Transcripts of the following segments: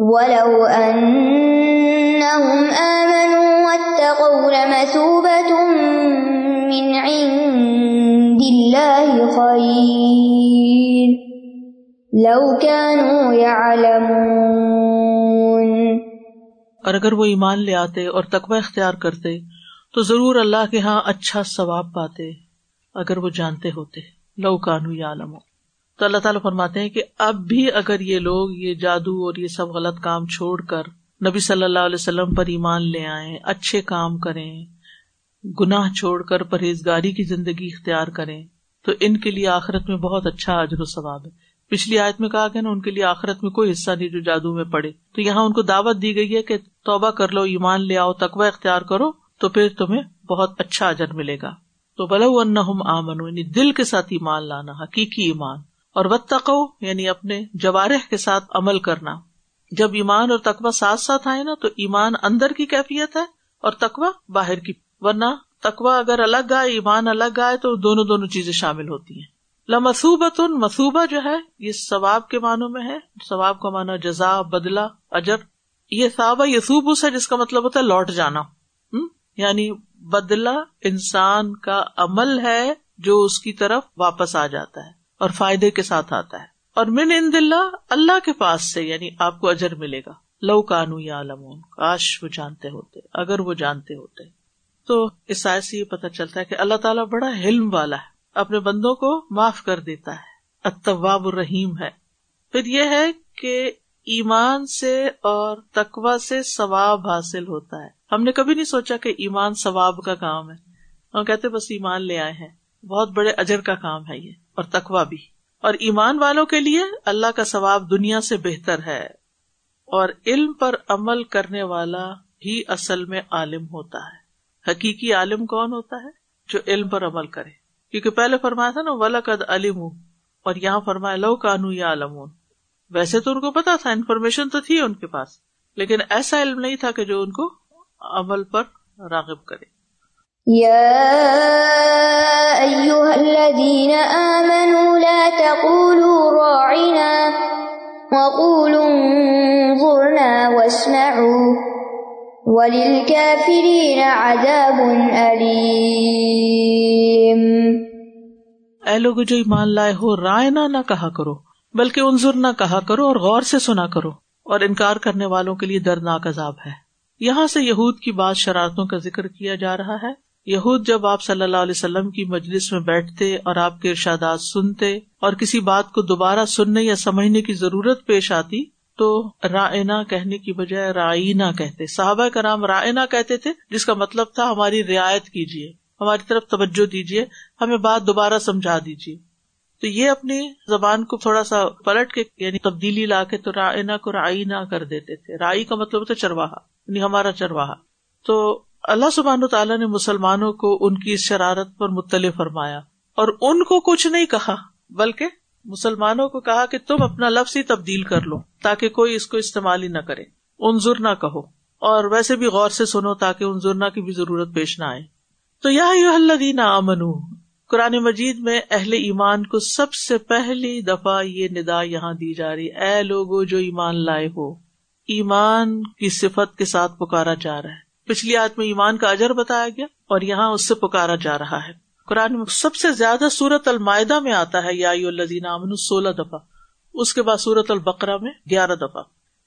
وَلَوْ أَنَّهُمْ آمَنُوا وَاتَّقَوْا لَمَثُوبَةٌ مِّنْ عِندِ اللَّهِ خَيْرٌ لَوْ كَانُوا يَعْلَمُونَ اور اگر وہ ایمان لے آتے اور تقوی اختیار کرتے تو ضرور اللہ کے ہاں اچھا ثواب پاتے اگر وہ جانتے ہوتے لو کانو یا تو اللہ تعالیٰ فرماتے ہیں کہ اب بھی اگر یہ لوگ یہ جادو اور یہ سب غلط کام چھوڑ کر نبی صلی اللہ علیہ وسلم پر ایمان لے آئے اچھے کام کریں، گناہ چھوڑ کر پرہیزگاری کی زندگی اختیار کریں، تو ان کے لیے آخرت میں بہت اچھا اجر و ثواب ہے۔ پچھلی آیت میں کہا گیا نا، ان کے لیے آخرت میں کوئی حصہ نہیں جو جادو میں پڑے۔ تو یہاں ان کو دعوت دی گئی ہے کہ توبہ کر لو، ایمان لے آؤ، تقوی اختیار کرو، تو پھر تمہیں بہت اچھا اجر ملے گا۔ تو بلو ان آمن یعنی دل کے ساتھ ایمان لانا، حقیقی ایمان۔ اور و یعنی اپنے جوارح کے ساتھ عمل کرنا۔ جب ایمان اور تقوا ساتھ ساتھ آئے نا، تو ایمان اندر کی کیفیت ہے اور تقوا باہر کی۔ ورنہ تقوا اگر الگ آئے، ایمان الگ آئے، تو دونوں دونوں چیزیں شامل ہوتی ہیں۔ لمسوبت مسوبہ جو ہے، یہ ثواب کے معنوں میں ہے۔ ثواب کا مانا جزا بدلا اجر۔ یہ صحابہ یسوب ہے جس کا مطلب ہوتا ہے لوٹ جانا۔ یعنی بدلا انسان کا عمل ہے جو اس کی طرف واپس آ جاتا ہے۔ اور فائدے کے ساتھ آتا ہے۔ اور من ان دلہ اللہ کے پاس سے یعنی آپ کو اجر ملے گا۔ لو کانو یا لمون کاش وہ جانتے ہوتے، اگر وہ جانتے ہوتے۔ تو اس سائز سے یہ پتا چلتا ہے کہ اللہ تعالیٰ بڑا علم والا ہے، اپنے بندوں کو معاف کر دیتا ہے۔ اتواب الرحیم ہے۔ پھر یہ ہے کہ ایمان سے اور تقوا سے ثواب حاصل ہوتا ہے۔ ہم نے کبھی نہیں سوچا کہ ایمان ثواب کا کام ہے۔ ہم کہتے بس ایمان لے آئے ہیں۔ بہت بڑے اجر کا کام ہے یہ۔ اور تقوا بھی۔ اور ایمان والوں کے لیے اللہ کا ثواب دنیا سے بہتر ہے۔ اور علم پر عمل کرنے والا ہی اصل میں عالم ہوتا ہے۔ حقیقی عالم کون ہوتا ہے؟ جو علم پر عمل کرے۔ کیونکہ پہلے فرمایا تھا نا ولا قد علم اور یہاں فرمایا، لو کانو یا علم ویسے تو ان کو پتا تھا انفارمیشن تو تھی ان کے پاس۔ لیکن ایسا علم نہیں تھا کہ جو ان کو عمل پر راغب کرے۔ الذين آمنوا لا تقولوا راعنا وقولوا انظرنا واسمعوا وللكافرين عذاب أليم اے لوگ جو ایمان لائے ہو، رائنا نہ کہا کرو، بلکہ انظر نہ کہا کرو اور غور سے سنا کرو اور انکار کرنے والوں کے لیے دردناک عذاب ہے۔ یہاں سے یہود کی بات شرارتوں کا ذکر کیا جا رہا ہے۔ یہود جب آپ صلی اللہ علیہ وسلم کی مجلس میں بیٹھتے اور آپ کے ارشادات سنتے اور کسی بات کو دوبارہ سننے یا سمجھنے کی ضرورت پیش آتی، تو رائنا کہنے کی بجائے رائنا کہتے۔ صحابہ کرام رائنا کہتے تھے، جس کا مطلب تھا ہماری رعایت کیجیے ہماری طرف توجہ دیجیے ہمیں بات دوبارہ سمجھا دیجیے تو یہ اپنی زبان کو تھوڑا سا پلٹ کے یعنی تبدیلی لا کے تو رائنا کو رائنا کر دیتے تھے۔ رائی کا مطلب تھا چرواہا یعنی ہمارا چرواہا۔ تو اللہ سبحان تعالیٰ نے مسلمانوں کو ان کی اس شرارت پر مطلع فرمایا اور ان کو کچھ نہیں کہا، بلکہ مسلمانوں کو کہا کہ تم اپنا لفظ ہی تبدیل کر لو تاکہ کوئی اس کو استعمال ہی نہ کرے۔ انظر نہ کہو۔ اور ویسے بھی غور سے سنو تاکہ انظرنا کی بھی ضرورت پیش نہ آئے۔ تو یہ امن قرآن مجید میں اہل ایمان کو سب سے پہلی دفعہ یہ ندا یہاں دی جا رہی، اے لوگو جو ایمان لائے ہو، ایمان کی صفت کے ساتھ پکارا جا رہا ہے۔ پچھلی آدمی میں ایمان کا اجر بتایا گیا اور یہاں اس سے پکارا جا رہا ہے۔ قرآن میں سب سے زیادہ سورت المائدہ میں آتا ہے، یا الزین امن سولہ دفعہ۔ اس کے بعد سورت البقرا میں گیارہ دفعہ۔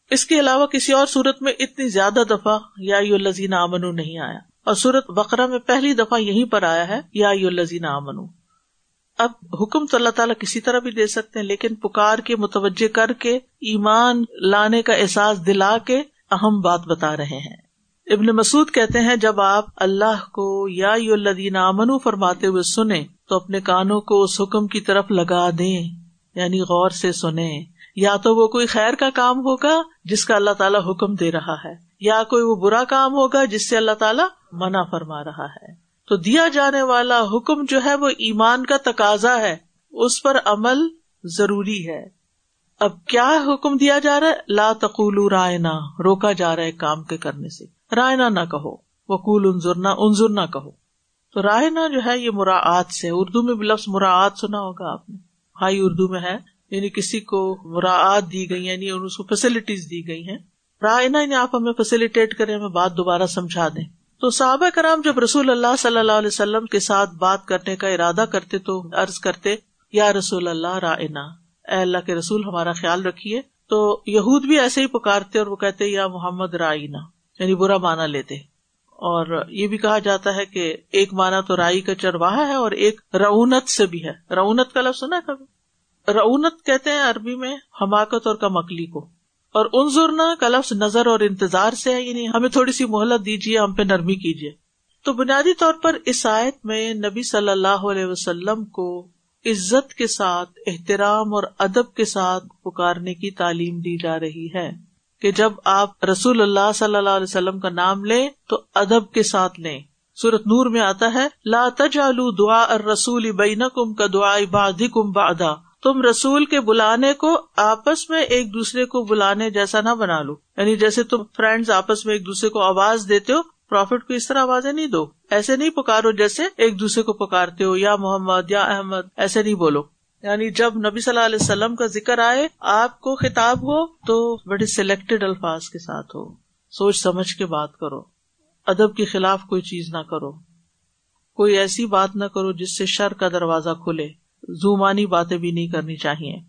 اس کے علاوہ کسی اور سورت میں اتنی زیادہ دفعہ یا الزین امن نہیں آیا۔ اور سورت بقرا میں پہلی دفعہ یہیں پر آیا ہے، یا الزین امن اب حکم تو اللہ تعالیٰ کسی طرح بھی دے سکتے ہیں، لیکن پکار کے، متوجہ کر کے، ایمان لانے کا احساس دلا کے اہم بات بتا رہے ہیں۔ ابن مسعود کہتے ہیں، جب آپ اللہ کو یا الدین امن فرماتے ہوئے سنیں، تو اپنے کانوں کو اس حکم کی طرف لگا دیں یعنی غور سے سنیں۔ یا تو وہ کوئی خیر کا کام ہوگا جس کا اللہ تعالیٰ حکم دے رہا ہے، یا کوئی وہ برا کام ہوگا جس سے اللہ تعالیٰ منع فرما رہا ہے۔ تو دیا جانے والا حکم جو ہے، وہ ایمان کا تقاضا ہے۔ اس پر عمل ضروری ہے۔ اب کیا حکم دیا جا رہا ہے؟ لا تقول رائنا، روکا جا رہا ہے کام کے کرنے سے۔ رائنا نہ کہو۔ وکول انظرنا انظر نہ کہو۔ تو رائنا جو ہے یہ مراعت سے، اردو میں بھی لفظ مراعت سنا ہوگا آپ نے۔ ہائی اردو میں ہے یعنی کسی کو مراعات دی گئی یعنی اس کو فیسلٹیز دی گئی ہیں۔ رائنا یعنی آپ ہمیں فیسلٹیٹ کریں، ہمیں بات دوبارہ سمجھا دیں۔ تو صحابہ کرام جب رسول اللہ صلی اللہ علیہ وسلم کے ساتھ بات کرنے کا ارادہ کرتے تو عرض کرتے، یا رسول اللہ رائنا اے اللہ کے رسول، ہمارا خیال رکھیے۔ تو یہود بھی ایسے ہی پکارتے اور وہ کہتے، یا محمد رائنا یعنی برا مانا لیتے اور یہ بھی کہا جاتا ہے کہ ایک مانا تو رائی کا چرواہا ہے اور ایک رعونت سے بھی ہے۔ رعونت کا لفظ سنا کبھی؟ رعونت کہتے ہیں عربی میں حماقت اور کمکلی کو۔ اور انظرنا کا لفظ نظر اور انتظار سے ہے یعنی ہمیں تھوڑی سی مہلت دیجیے ہم پہ نرمی کیجیے تو بنیادی طور پر اس آیت میں نبی صلی اللہ علیہ وسلم کو عزت کے ساتھ، احترام اور ادب کے ساتھ پکارنے کی تعلیم دی جا رہی ہے۔ کہ جب آپ رسول اللہ صلی اللہ علیہ وسلم کا نام لیں تو ادب کے ساتھ لیں۔ سورت نور میں آتا ہے، لا تجعلوا دعا الرسول بینکم کا دعا بعضکم بعدا تم رسول کے بلانے کو آپس میں ایک دوسرے کو بلانے جیسا نہ بنا لو۔ یعنی جیسے تم فرینڈز آپس میں ایک دوسرے کو آواز دیتے ہو، پروفٹ کو اس طرح آوازیں نہیں دو۔ ایسے نہیں پکارو جیسے ایک دوسرے کو پکارتے ہو، یا محمد، یا احمد، ایسے نہیں بولو۔ یعنی جب نبی صلی اللہ علیہ وسلم کا ذکر آئے، آپ کو خطاب ہو تو بڑے سلیکٹڈ الفاظ کے ساتھ ہو۔ سوچ سمجھ کے بات کرو۔ ادب کے خلاف کوئی چیز نہ کرو۔ کوئی ایسی بات نہ کرو جس سے شر کا دروازہ کھلے۔ زومانی باتیں بھی نہیں کرنی چاہیے۔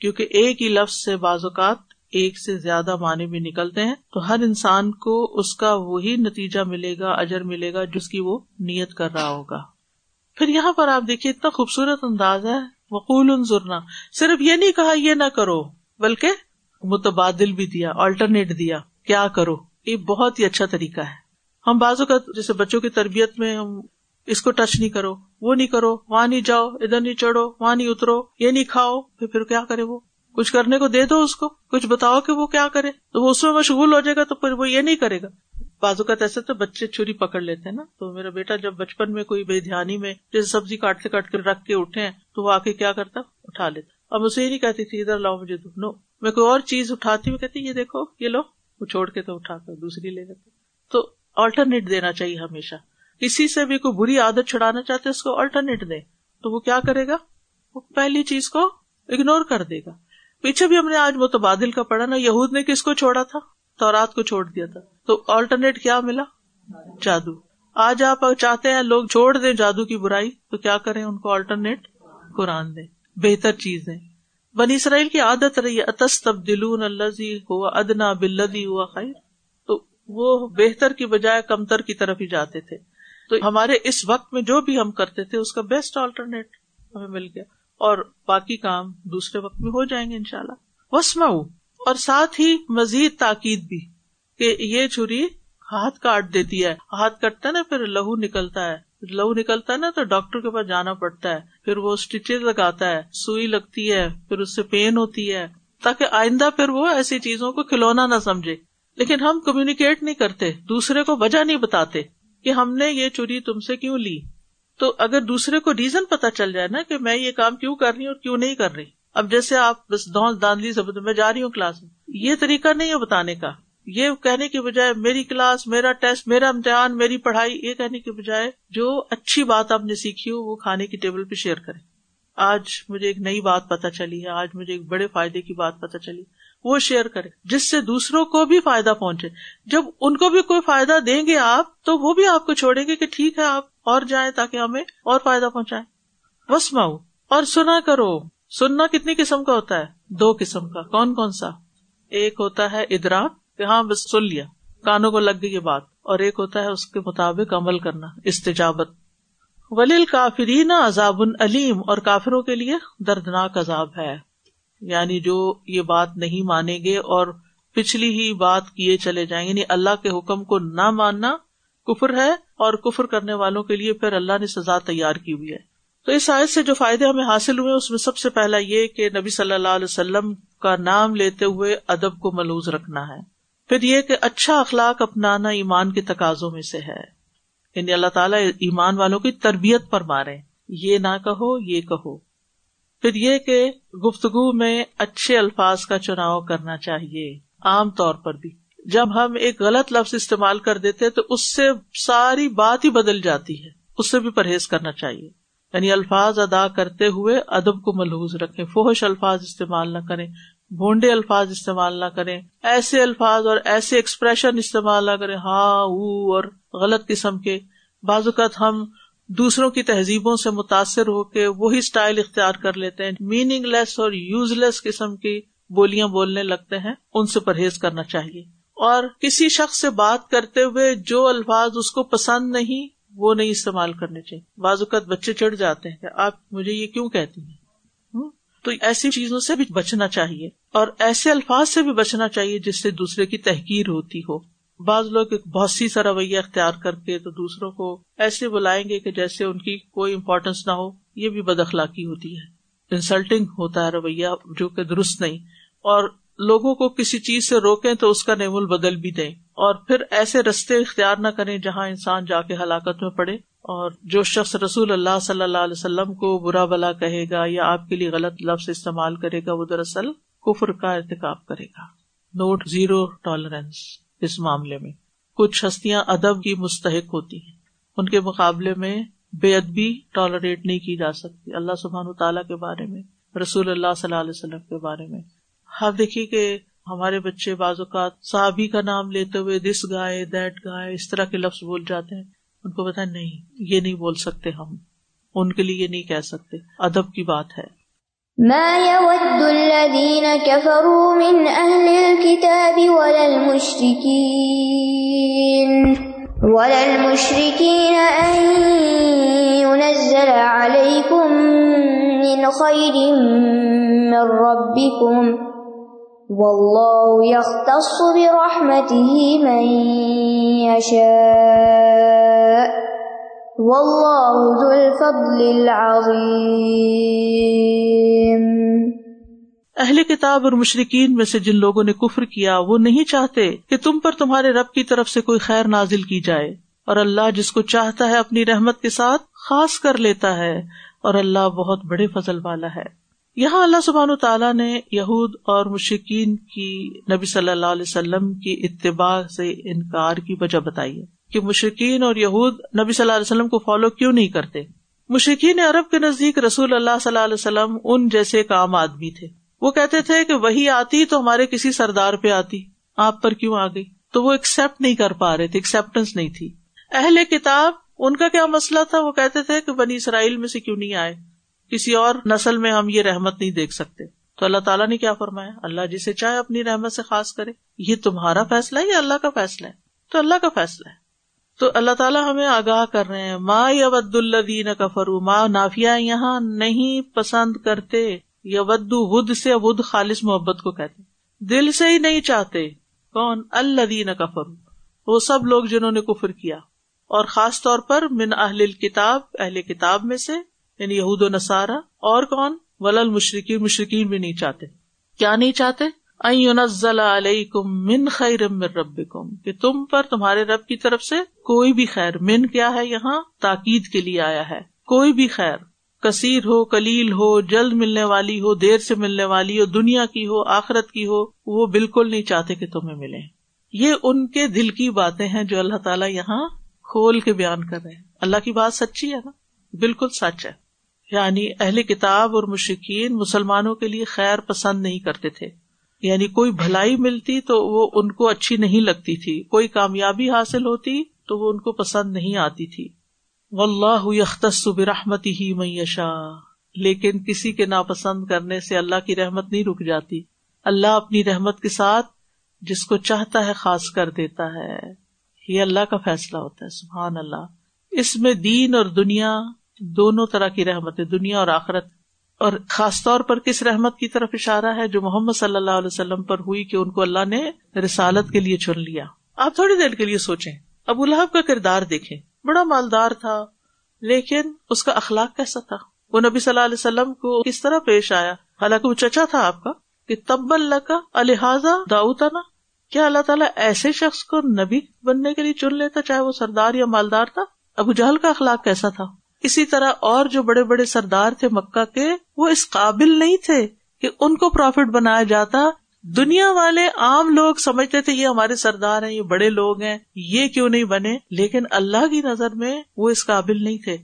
کیونکہ ایک ہی لفظ سے بعض اوقات ایک سے زیادہ معنی بھی نکلتے ہیں۔ تو ہر انسان کو اس کا وہی نتیجہ ملے گا، اجر ملے گا، جس کی وہ نیت کر رہا ہوگا۔ پھر یہاں پر آپ دیکھیے، اتنا خوبصورت انداز ہے۔ وقول انظرنا۔ صرف یہ نہیں کہا یہ نہ کرو، بلکہ متبادل بھی دیا آلٹرنیٹ دیا۔ کیا کرو؟ یہ بہت ہی اچھا طریقہ ہے۔ ہم بازو کا جیسے بچوں کی تربیت میں ہم اس کو ٹچ نہیں کرو، وہ نہیں کرو، وہاں نہیں جاؤ، ادھر نہیں چڑھو، وہاں نہیں اترو، یہ نہیں کھاؤ، پھر پھر کیا کرے وہ؟ کچھ کرنے کو دے دو اس کو، کچھ بتاؤ کہ وہ کیا کرے، تو وہ اس میں مشغول ہو جائے گا تو پھر وہ یہ نہیں کرے گا۔ بازو کا ایسے تو بچے چھری پکڑ لیتے ہیں نا۔ تو میرا بیٹا جب بچپن میں کوئی بے دھیانی میں جیسے سبزی کاٹتے کاٹ کے رکھ کے اٹھے ہیں تو وہ آ کے کیا کرتا؟ اٹھا لیتا۔ اب اسے یہ نہیں کہتی تھی، ادھر لاؤ مجھے دو۔ نو، میں کوئی اور چیز اٹھاتی ہوں۔ کہتی یہ دیکھو، یہ لو۔ وہ چھوڑ کے تو اٹھا کر دوسری لے لیتے تو آلٹرنیٹ دینا چاہیے ہمیشہ۔ کسی سے بھی کوئی بری عادت چھڑانا چاہتے اس کو آلٹرنیٹ دے تو وہ کیا کرے گا؟ وہ پہلی چیز کو اگنور کر دے گا۔ پیچھے بھی ہم نے آج متبادل کا پڑھا نا، یہود نے کس کو چھوڑا تھا؟ تو رات کو چھوڑ دیا تھا۔ تو آلٹرنیٹ کیا ملا؟ جادو۔ آج آپ چاہتے ہیں لوگ چھوڑ دیں جادو کی برائی، تو کیا کریں؟ ان کو آلٹرنیٹ قرآن دیں۔ بہتر چیز دیں بنی اسرائیل کی عادت رہی اتس تبدیل ہوا ادنا بلدی ہوا خیر تو وہ بہتر کی بجائے کمتر کی طرف ہی جاتے تھے۔ تو ہمارے اس وقت میں جو بھی ہم کرتے تھے، اس کا بیسٹ آلٹرنیٹ ہمیں مل گیا۔ اور باقی کام دوسرے وقت میں ہو جائیں گے ان شاء اللہ وسما اور ساتھ ہی مزید تاکید بھی کہ یہ چھری ہاتھ کاٹ دیتی ہے۔ ہاتھ کٹتا ہے نا، پھر لہو نکلتا ہے۔ لہو نکلتا ہے نا تو ڈاکٹر کے پاس جانا پڑتا ہے۔ پھر وہ اسٹیچ لگاتا ہے، سوئی لگتی ہے، پھر اس سے پین ہوتی ہے۔ تاکہ آئندہ پھر وہ ایسی چیزوں کو کھلونا نہ سمجھے۔ لیکن ہم کمیونیکیٹ نہیں کرتے، دوسرے کو وجہ نہیں بتاتے کہ ہم نے یہ چوری تم سے کیوں لی۔ تو اگر دوسرے کو ریزن پتا چل جائے نا کہ میں یہ کام کیوں کر رہی ہوں اور کیوں نہیں کر رہی۔ اب جیسے آپ بس دانلی سے میں جا رہی ہوں کلاس میں۔ یہ طریقہ نہیں ہے بتانے کا۔ یہ کہنے کی بجائے میری کلاس، میرا ٹیسٹ، میرا امتحان، میری پڑھائی، یہ کہنے کی بجائے جو اچھی بات آپ نے سیکھی ہو، وہ کھانے کی ٹیبل پہ شیئر کرے آج مجھے ایک نئی بات پتا چلی ہے، آج مجھے ایک بڑے فائدے کی بات پتا چلی۔ وہ شیئر کرے جس سے دوسروں کو بھی فائدہ پہنچے۔ جب ان کو بھی کوئی فائدہ دیں گے آپ، تو وہ بھی آپ کو چھوڑیں گے کہ ٹھیک ہے، آپ اور جائیں تاکہ ہمیں اور فائدہ پہنچائے بس اور سنا کرو۔ سننا کتنی قسم کا ہوتا ہے؟ دو قسم کا۔ کون کون سا؟ ایک ہوتا ہے ادراک، کہ ہاں بس سن لیا۔ کانوں کو لگ گئی یہ بات۔ اور ایک ہوتا ہے اس کے مطابق عمل کرنا، استجابت۔ ولیل کافرین عذاب العلیم اور کافروں کے لیے دردناک عذاب ہے۔ یعنی جو یہ بات نہیں مانیں گے اور پچھلی ہی بات کیے چلے جائیں گے۔ یعنی اللہ کے حکم کو نہ ماننا کفر ہے اور کفر کرنے والوں کے لیے پھر اللہ نے سزا تیار کی ہوئی ہے۔ تو اس آیت سے جو فائدے ہمیں حاصل ہوئے اس میں سب سے پہلا یہ کہ نبی صلی اللہ علیہ وسلم کا نام لیتے ہوئے ادب کو ملوز رکھنا ہے۔ پھر یہ کہ اچھا اخلاق اپنانا ایمان کے تقاضوں میں سے ہے۔ یعنی اللہ تعالیٰ ایمان والوں کی تربیت پر مارے۔ یہ نہ کہو، یہ کہو۔ پھر یہ کہ گفتگو میں اچھے الفاظ کا چناؤ کرنا چاہیے، عام طور پر بھی۔ جب ہم ایک غلط لفظ استعمال کر دیتے تو اس سے ساری بات ہی بدل جاتی ہے۔ اس سے بھی پرہیز کرنا چاہیے۔ یعنی الفاظ ادا کرتے ہوئے ادب کو ملحوظ رکھے فوش الفاظ استعمال نہ کریں، بھونڈے الفاظ استعمال نہ کریں، ایسے الفاظ اور ایسے ایکسپریشن استعمال نہ کریں ہاں اور غلط قسم کے۔ بعض اوقات ہم دوسروں کی تہذیبوں سے متاثر ہو کے وہی اسٹائل اختیار کر لیتے ہیں میننگ لیس اور یوز لیس قسم کی بولیاں بولنے لگتے ہیں، ان سے پرہیز کرنا چاہیے۔ اور کسی شخص سے بات کرتے ہوئے جو الفاظ اس کو پسند نہیں وہ نہیں استعمال کرنے چاہیے۔ بعض اوقات بچے چڑھ جاتے ہیں کہ آپ مجھے یہ کیوں کہتی ہیں؟ تو ایسی چیزوں سے بھی بچنا چاہیے اور ایسے الفاظ سے بھی بچنا چاہیے جس سے دوسرے کی تحقیر ہوتی ہو۔ بعض لوگ ایک بہت سی سا رویہ اختیار کر کے تو دوسروں کو ایسے بلائیں گے کہ جیسے ان کی کوئی امپورٹینس نہ ہو۔ یہ بھی بد اخلاقی ہوتی ہے۔ انسلٹنگ ہوتا ہے رویہ جو کہ درست نہیں۔ اور لوگوں کو کسی چیز سے روکیں تو اس کا نیم بدل بھی دیں۔ اور پھر ایسے رستے اختیار نہ کریں جہاں انسان جا کے ہلاکت میں پڑے۔ اور جو شخص رسول اللہ صلی اللہ علیہ وسلم کو برا بلا کہے گا یا آپ کے لیے غلط لفظ استعمال کرے گا، وہ دراصل کفر کا ارتقاب کرے گا۔ نوٹ زیرو ٹالرنس اس معاملے میں۔ کچھ ہستیاں ادب کی مستحق ہوتی ہیں۔ ان کے مقابلے میں بے ادبی ٹالریٹ نہیں کی جا سکتی۔ اللہ سبحان تعالیٰ کے بارے میں، رسول اللہ صلی اللہ علیہ وسلم کے بارے میں۔ آپ دیکھیے کہ ہمارے بچے بعض اوقات صحابی کا نام لیتے ہوئے دس گائے، دیٹ گائے، اس طرح کے لفظ بول جاتے ہیں۔ ان کو پتا نہیں، یہ نہیں بول سکتے ہم۔ ان کے لیے یہ نہیں کہہ سکتے۔ ادب کی بات ہے۔ ما يود الذين كفروا من أهل الكتاب ولا المشركين ولا المشركين أن ينزل عليكم من خير من ربكم۔ والله يختص برحمته من يشاء. اہل کتاب اور مشرقین میں سے جن لوگوں نے کفر کیا، وہ نہیں چاہتے کہ تم پر تمہارے رب کی طرف سے کوئی خیر نازل کی جائے۔ اور اللہ جس کو چاہتا ہے اپنی رحمت کے ساتھ خاص کر لیتا ہے، اور اللہ بہت بڑے فضل والا ہے۔ یہاں اللہ سبحان تعالیٰ نے یہود اور مشکین کی نبی صلی اللہ علیہ وسلم کی اتباع سے انکار کی وجہ بتائی ہے کہ مشرقین اور یہود نبی صلی اللہ علیہ وسلم کو فالو کیوں نہیں کرتے؟ مشرقین عرب کے نزدیک رسول اللہ صلی اللہ علیہ وسلم ان جیسے ایک عام آدمی تھے۔ وہ کہتے تھے کہ وہی آتی تو ہمارے کسی سردار پہ آتی۔ آپ پر کیوں آ گئی؟ تو وہ ایکسپٹ نہیں کر پا رہے تھے ایکسپٹینس نہیں تھی۔ اہل کتاب، ان کا کیا مسئلہ تھا؟ وہ کہتے تھے کہ بنی اسرائیل میں سے کیوں نہیں آئے؟ کسی اور نسل میں ہم یہ رحمت نہیں دیکھ سکتے۔ تو اللہ تعالیٰ نے کیا فرمایا؟ اللہ جسے چاہے اپنی رحمت سے خاص کرے۔ یہ تمہارا فیصلہ ہے یا اللہ کا فیصلہ ہے؟ تو اللہ کا فیصلہ ہے۔ تو اللہ تعالیٰ ہمیں آگاہ کر رہے ہیں۔ ما ود الدین کا فرو ماں نافیہ یہاں نہیں پسند کرتے۔ یا ودو ود سے ود خالص محبت کو کہتے۔ دل سے ہی نہیں چاہتے۔ کون؟ اللہ دین کا فرو وہ سب لوگ جنہوں نے کفر کیا۔ اور خاص طور پر من اہل کتاب اہل کتاب میں سے یعنی یہود و نصارہ، اور کون؟ ولل مشرقین مشرقین بھی نہیں چاہتے۔ کیا نہیں چاہتے؟ من خیر رب کم کہ تم پر، تمہارے رب کی طرف سے کوئی بھی خیر، من کیا ہے یہاں؟ تاکید کے لیے آیا ہے۔ کوئی بھی خیر، کثیر ہو کلیل ہو، جلد ملنے والی ہو، دیر سے ملنے والی ہو، دنیا کی ہو، آخرت کی ہو، وہ بالکل نہیں چاہتے کہ تمہیں ملے یہ ان کے دل کی باتیں ہیں جو اللہ تعالیٰ یہاں کھول کے بیان کر رہے ہیں۔ اللہ کی بات سچی ہے نا؟ بالکل سچ ہے۔ یعنی اہل کتاب اور مشکین مسلمانوں کے لیے خیر پسند نہیں کرتے تھے۔ یعنی کوئی بھلائی ملتی تو وہ ان کو اچھی نہیں لگتی تھی۔ کوئی کامیابی حاصل ہوتی تو وہ ان کو پسند نہیں آتی تھی۔ و اللہ یختص برحمتی ہی میشا لیکن کسی کے ناپسند کرنے سے اللہ کی رحمت نہیں رک جاتی۔ اللہ اپنی رحمت کے ساتھ جس کو چاہتا ہے خاص کر دیتا ہے۔ یہ اللہ کا فیصلہ ہوتا ہے، سبحان اللہ۔ اس میں دین اور دنیا دونوں طرح کی رحمت ہے دنیا اور آخرت۔ اور خاص طور پر کس رحمت کی طرف اشارہ ہے؟ جو محمد صلی اللہ علیہ وسلم پر ہوئی کہ ان کو اللہ نے رسالت کے لیے چن لیا۔ آپ تھوڑی دیر کے لیے سوچیں۔ ابو الحب کا کردار دیکھیں۔ بڑا مالدار تھا، لیکن اس کا اخلاق کیسا تھا؟ وہ نبی صلی اللہ علیہ وسلم کو کس طرح پیش آیا۔ حالانکہ وہ چچا تھا آپ کا، کہ تب اللہ کا الحاظہ داؤتا نا کیا اللہ تعالیٰ ایسے شخص کو نبی بننے کے لیے چن لیتا، چاہے وہ سردار یا مالدار تھا؟ ابو جہل کا اخلاق کیسا تھا؟ اسی طرح اور جو بڑے بڑے سردار تھے مکہ کے، وہ اس قابل نہیں تھے کہ ان کو پروفٹ بنایا جاتا۔ دنیا والے عام لوگ سمجھتے تھے، یہ ہمارے سردار ہیں، یہ بڑے لوگ ہیں، یہ کیوں نہیں بنے؟ لیکن اللہ کی نظر میں وہ اس قابل نہیں تھے۔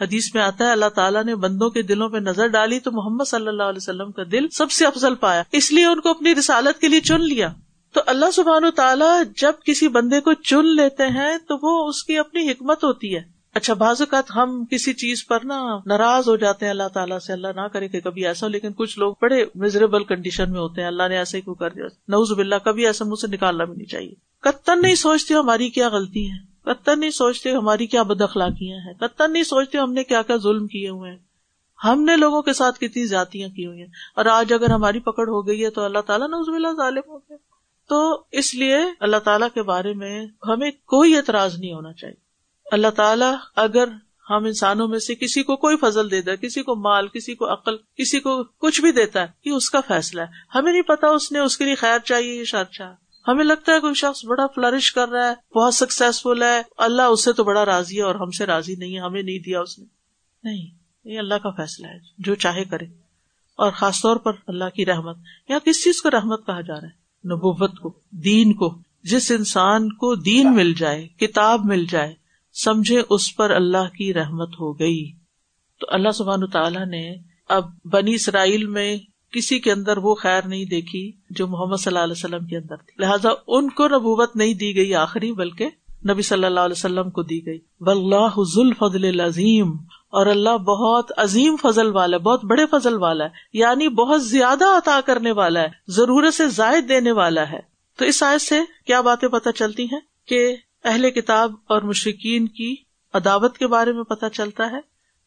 حدیث میں آتا ہے، اللہ تعالیٰ نے بندوں کے دلوں پہ نظر ڈالی تو محمد صلی اللہ علیہ وسلم کا دل سب سے افضل پایا۔ اس لیے ان کو اپنی رسالت کے لیے چن لیا۔ تو اللہ سبحان و تعالیٰ جب کسی بندے کو چن لیتے ہیں تو وہ اس کی اپنی حکمت ہوتی ہے۔ اچھا بعض اوقات ہم کسی چیز پر نا ناراض ہو جاتے ہیں، اللہ تعالیٰ سے اللہ نہ کرے کہ کبھی ایسا ہو، لیکن کچھ لوگ بڑے میزریبل کنڈیشن میں ہوتے ہیں، اللہ نے ایسے کیوں کر دیا؟ نوز باللہ، کبھی ایسا منہ سے نکالنا بھی نہیں چاہیے۔ کتن نہیں سوچتے ہماری کیا غلطی ہے کتن نہیں سوچتے ہماری کیا بد اخلاقیاں ہیں۔ کتن نہیں سوچتے ہم نے کیا کیا ظلم کیے ہوئے ہیں۔ ہم نے لوگوں کے ساتھ کتنی زیادتیاں کی ہوئی ہیں۔ اور آج اگر ہماری پکڑ ہو گئی ہے تو اللہ تعالیٰ نوز باللہ ظالم ہو گیا۔ تو اس لیے اللہ تعالیٰ کے بارے میں ہمیں کوئی اعتراض نہیں ہونا چاہیے۔ اللہ تعالیٰ اگر ہم انسانوں میں سے کسی کو کوئی فضل دیتا ہے کسی کو مال، کسی کو عقل، کسی کو کچھ بھی دیتا ہے، یہ اس کا فیصلہ ہے۔ ہمیں نہیں پتا اس نے اس کے لیے خیر چاہیے یا شر چاہ ہمیں لگتا ہے کوئی شخص بڑا فلرش کر رہا ہے، بہت سکسیسفل ہے، اللہ اس سے تو بڑا راضی ہے اور ہم سے راضی نہیں ہے، ہمیں نہیں دیا اس نے۔ نہیں، یہ اللہ کا فیصلہ ہے، جو چاہے کرے۔ اور خاص طور پر اللہ کی رحمت، یا کس چیز کو رحمت کہا جا رہا ہے؟ نبوت کو، دین کو۔ جس انسان کو دین مل جائے، کتاب مل جائے سمجھے اس پر اللہ کی رحمت ہو گئی۔ تو اللہ سبحان تعالیٰ نے اب بنی اسرائیل میں کسی کے اندر وہ خیر نہیں دیکھی جو محمد صلی اللہ علیہ وسلم کے اندر تھی۔ لہٰذا ان کو نبوت نہیں دی گئی آخری، بلکہ نبی صلی اللہ علیہ وسلم کو دی گئی۔ واللہ ذو فضل عظیم اور اللہ بہت عظیم فضل والا ہے، بہت بڑے فضل والا ہے یعنی بہت زیادہ عطا کرنے والا ہے، ضرورت سے زائد دینے والا ہے۔ تو اس آیت سے کیا باتیں پتہ چلتی ہیں کہ اہل کتاب اور مشرقین کی عداوت کے بارے میں پتہ چلتا ہے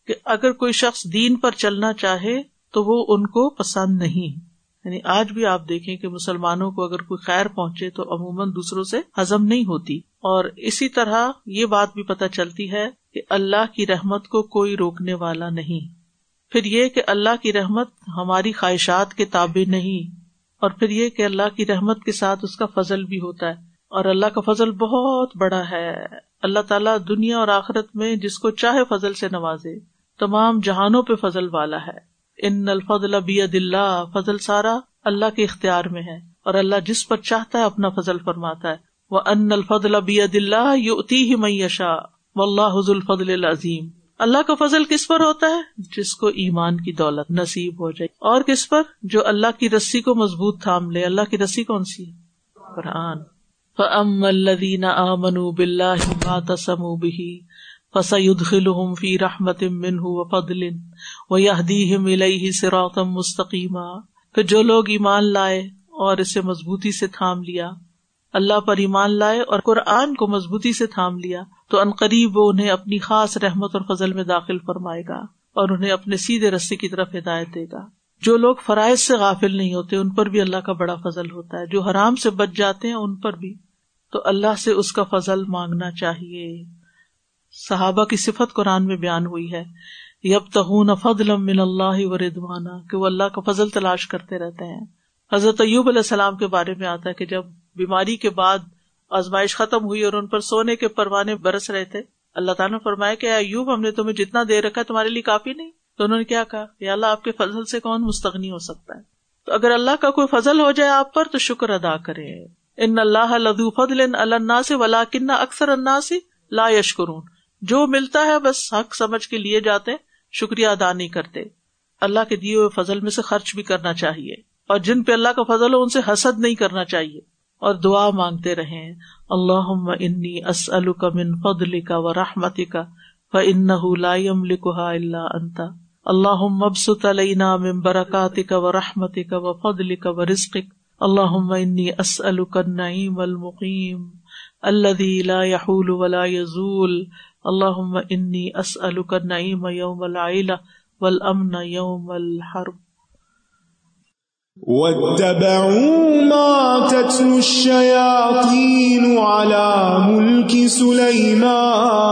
کہ اگر کوئی شخص دین پر چلنا چاہے تو وہ ان کو پسند نہیں۔ یعنی آج بھی آپ دیکھیں کہ مسلمانوں کو اگر کوئی خیر پہنچے تو عموماً دوسروں سے ہزم نہیں ہوتی۔ اور اسی طرح یہ بات بھی پتہ چلتی ہے کہ اللہ کی رحمت کو کوئی روکنے والا نہیں۔ پھر یہ کہ اللہ کی رحمت ہماری خواہشات کے تابع نہیں۔ اور پھر یہ کہ اللہ کی رحمت کے ساتھ اس کا فضل بھی ہوتا ہے۔ اور اللہ کا فضل بہت بڑا ہے۔ اللہ تعالیٰ دنیا اور آخرت میں جس کو چاہے فضل سے نوازے۔ تمام جہانوں پہ فضل والا ہے۔ ان الفضل بید اللہ، فضل سارا اللہ کے اختیار میں ہے۔ اور اللہ جس پر چاہتا ہے اپنا فضل فرماتا ہے۔ وہ ان الفضل بید اللہ یوتی ہی میشا و اللہ حض الفضل العظیم۔ اللہ کا فضل کس پر ہوتا ہے؟ جس کو ایمان کی دولت نصیب ہو جائے۔ اور کس پر؟ جو اللہ کی رسی کو مضبوط تھام لے۔ اللہ کی رسی کون سی؟ قرآن۔ فَأَمَّا الَّذِينَ آمَنُوا بِاللَّهِ مَا تَسَمُوا بِهِ فَسَيُدْخِلُهُمْ فِي رَحْمَةٍ مِّنْهُ وَفَضْلٍ وَيَهْدِيهِمْ إِلَيْهِ صِرَاطًا مُسْتَقِيمًا پھر جو لوگ ایمان لائے اور اسے مضبوطی سے تھام لیا، اللہ پر ایمان لائے اور قرآن کو مضبوطی سے تھام لیا، تو انقریب وہ انہیں اپنی خاص رحمت اور فضل میں داخل فرمائے گا اور انہیں اپنے سیدھے رستے کی طرف ہدایت دے گا۔ جو لوگ فرائض سے غافل نہیں ہوتے، ان پر بھی اللہ کا بڑا فضل ہوتا ہے، جو حرام سے بچ جاتے ہیں، ان پر بھی۔ تو اللہ سے اس کا فضل مانگنا چاہیے۔ صحابہ کی صفت قرآن میں بیان ہوئی ہے۔ یب تہون فضل من اللہ و ردوانا کہ وہ اللہ کا فضل تلاش کرتے رہتے ہیں۔ حضرت ایوب علیہ السلام کے بارے میں آتا ہے کہ جب بیماری کے بعد آزمائش ختم ہوئی اور ان پر سونے کے پروانے برس رہے تھے، اللہ تعالیٰ نے فرمایا کہ ایوب، ہم نے تمہیں جتنا دے رکھا تمہارے لیے کافی نہیں۔ تو انہوں نے کیا کہا؟ یا اللہ، آپ کے فضل سے کون مستغنی ہو سکتا ہے؟ تو اگر اللہ کا کوئی فضل ہو جائے آپ پر، تو شکر ادا کرے ان اللہ لدو فضل اللہ سے ولا کن اکثر اللہ سے لا یشکرون۔ جو ملتا ہے بس حق سمجھ کے لیے جاتے، شکریہ ادا نہیں کرتے۔ اللہ کے دیے ہوئے فضل میں سے خرچ بھی کرنا چاہیے۔ اور جن پہ اللہ کا فضل ہو، ان سے حسد نہیں کرنا چاہیے۔ اور دعا مانگتے رہے اللہ انی اسل کا من فضل کا و رحمتی کا ان لا يملكها اللہ انتا اللہ مبسط علینا من برکاتک و رحمتک و فضلک و رزقک۔ اللہم انی اسألک النعیم المقیم الذي لا يحول ولا يزول اللہم انی اسألک النعیم یوم العیلہ والامن یوم الحرب واتبعوا ما تتلو الشياطين على ملك سليمان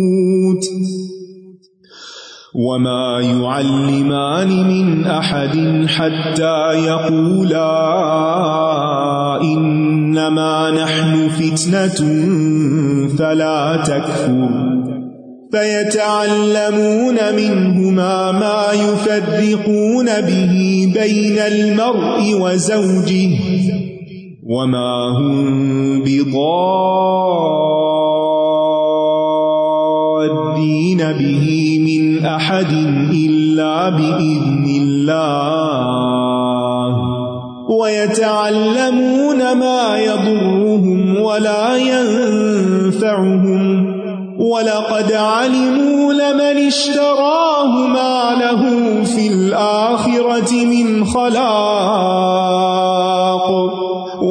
وما يعلمان من أحد حتى يقولا إنما نحن فتنة فلا تكفر فيتعلمون منهما ما يفرقون به بين المرء وزوجه وما هم بضادين أحد إلا بإذن الله. ويتعلمون ما يضرهم ولا ينفعهم. ولقد علموا لمن اشتراه ما له في الآخرة من خلاق.